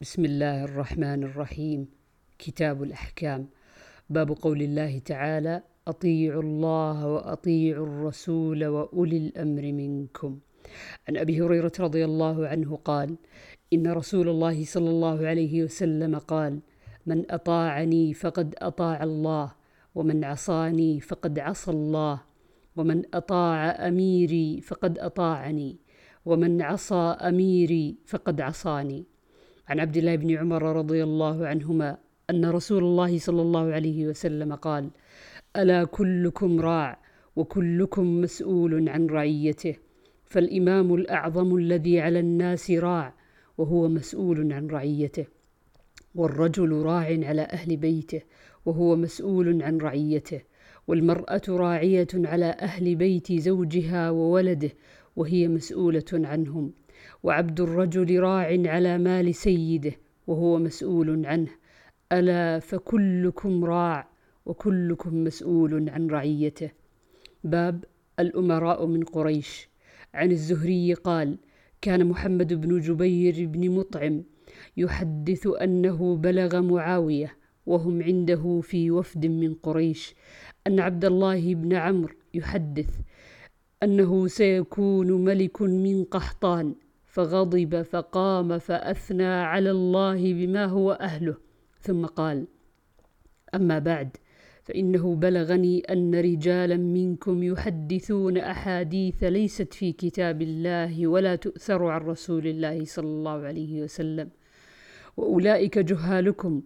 بسم الله الرحمن الرحيم. كتاب الأحكام. باب قول الله تعالى أطيعوا الله وأطيعوا الرسول وأولي الأمر منكم. عن أبي هريرة رضي الله عنه قال إن رسول الله صلى الله عليه وسلم قال من أطاعني فقد أطاع الله ومن عصاني فقد عصى الله ومن أطاع أميري فقد أطاعني ومن عصى أميري فقد عصاني. عن عبد الله بن عمر رضي الله عنهما أن رسول الله صلى الله عليه وسلم قال ألا كلكم راع وكلكم مسؤول عن رعيته فالإمام الأعظم الذي على الناس راع وهو مسؤول عن رعيته والرجل راع على أهل بيته وهو مسؤول عن رعيته والمرأة راعية على أهل بيت زوجها وولده وهي مسؤولة عنهم. وعبد الرجل راع على مال سيده وهو مسؤول عنه. ألا فكلكم راع وكلكم مسؤول عن رعيته. باب الأمراء من قريش. عن الزهري قال كان محمد بن جبير بن مطعم يحدث أنه بلغ معاوية وهم عنده في وفد من قريش أن عبد الله بن عمرو يحدث أنه سيكون ملك من قحطان فغضب فقام فأثنى على الله بما هو أهله. ثم قال أما بعد فإنه بلغني أن رجالا منكم يحدثون أحاديث ليست في كتاب الله ولا تؤثر عن رسول الله صلى الله عليه وسلم وأولئك جهالكم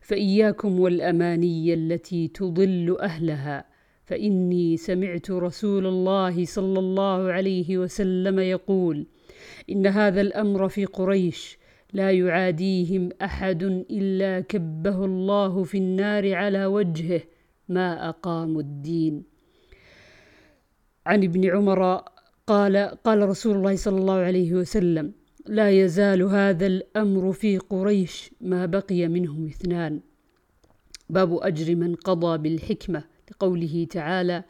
فإياكم والأماني التي تضل أهلها. فإني سمعت رسول الله صلى الله عليه وسلم يقول إن هذا الأمر في قريش. لا يعاديهم أحد إلا كبه الله في النار على وجهه. ما أقاموا الدين. عن ابن عمر قال قال رسول الله صلى الله عليه وسلم لا يزال هذا الأمر في قريش ما بقي منهم اثنان. باب أجر من قضى بالحكمة لقوله تعالى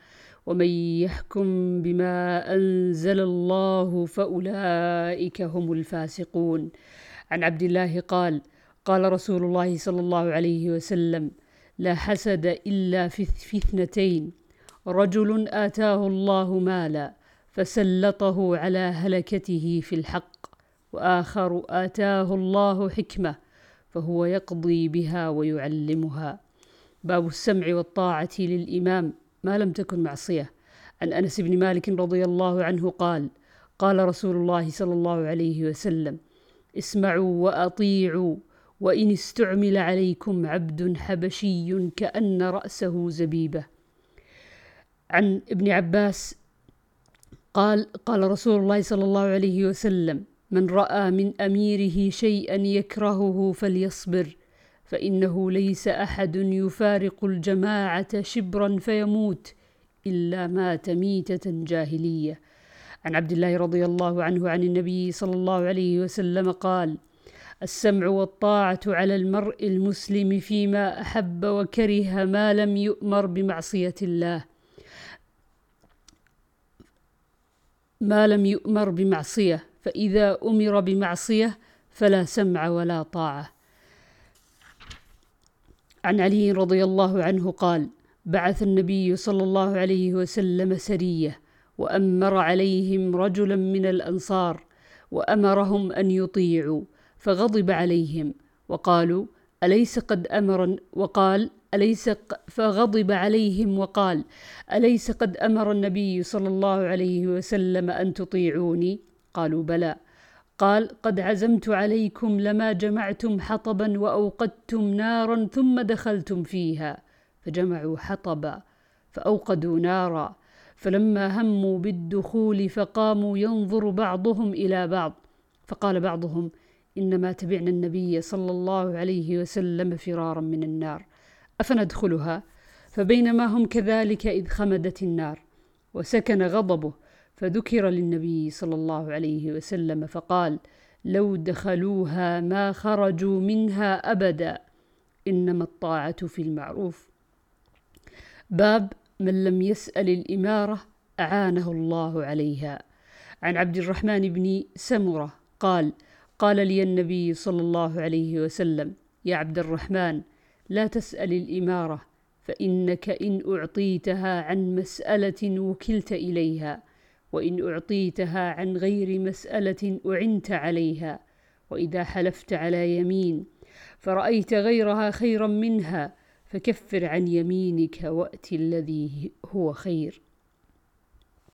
ومن يحكم بما أنزل الله فأولئك هم الفاسقون. عن عبد الله قال قال رسول الله صلى الله عليه وسلم لا حسد إلا في, اثنتين. رجل آتاه الله مالا فسلطه على هلكته في الحق وآخر آتاه الله حكمة فهو يقضي بها ويعلمها. باب السمع والطاعة للإمام. ما لم تكن معصية. عن أنس بن مالك رضي الله عنه قال قال رسول الله صلى الله عليه وسلم اسمعوا وأطيعوا وإن استعمل عليكم عبد حبشي كأن رأسه زبيبة. عن ابن عباس قال قال رسول الله صلى الله عليه وسلم من رأى من أميره شيئا يكرهه فليصبر فإنه ليس أحد يفارق الجماعة شبرا فيموت إلا مات ميته جاهلية. عن عبد الله رضي الله عنه عن النبي صلى الله عليه وسلم قال السمع والطاعة على المرء المسلم فيما أحب وكره ما لم يؤمر بمعصية الله. ما لم يؤمر بمعصية فإذا أمر بمعصية فلا سمع ولا طاعة. عن علي رضي الله عنه قال بعث النبي صلى الله عليه وسلم سرية وأمر عليهم رجلا من الأنصار وأمرهم أن يطيعوا فغضب عليهم وقالوا أليس قد أمر؟ وقال أليس فغضب عليهم وقال أليس قد أمر النبي صلى الله عليه وسلم أن تطيعوني؟ قالوا بلى. قال قد عزمت عليكم لما جمعتم حطبا وأوقدتم نارا ثم دخلتم فيها. فجمعوا حطبا فأوقدوا نارا. فلما هموا بالدخول فقاموا ينظر بعضهم إلى بعض. فقال بعضهم إنما تبعنا النبي صلى الله عليه وسلم فرارا من النار. أفندخلها؟ فبينما هم كذلك إذ خمدت النار. وسكن غضبه. فذكر للنبي صلى الله عليه وسلم فقال لو دخلوها ما خرجوا منها أبدا إنما الطاعة في المعروف. باب من لم يسأل الإمارة أعانه الله عليها. عن عبد الرحمن بن سمرة قال قال لي النبي صلى الله عليه وسلم يا عبد الرحمن لا تسأل الإمارة فإنك إن أعطيتها عن مسألة وكلت إليها وإن أعطيتها عن غير مسألة أعنت عليها وإذا حلفت على يمين فرأيت غيرها خيرا منها فكفر عن يمينك وأت الذي هو خير.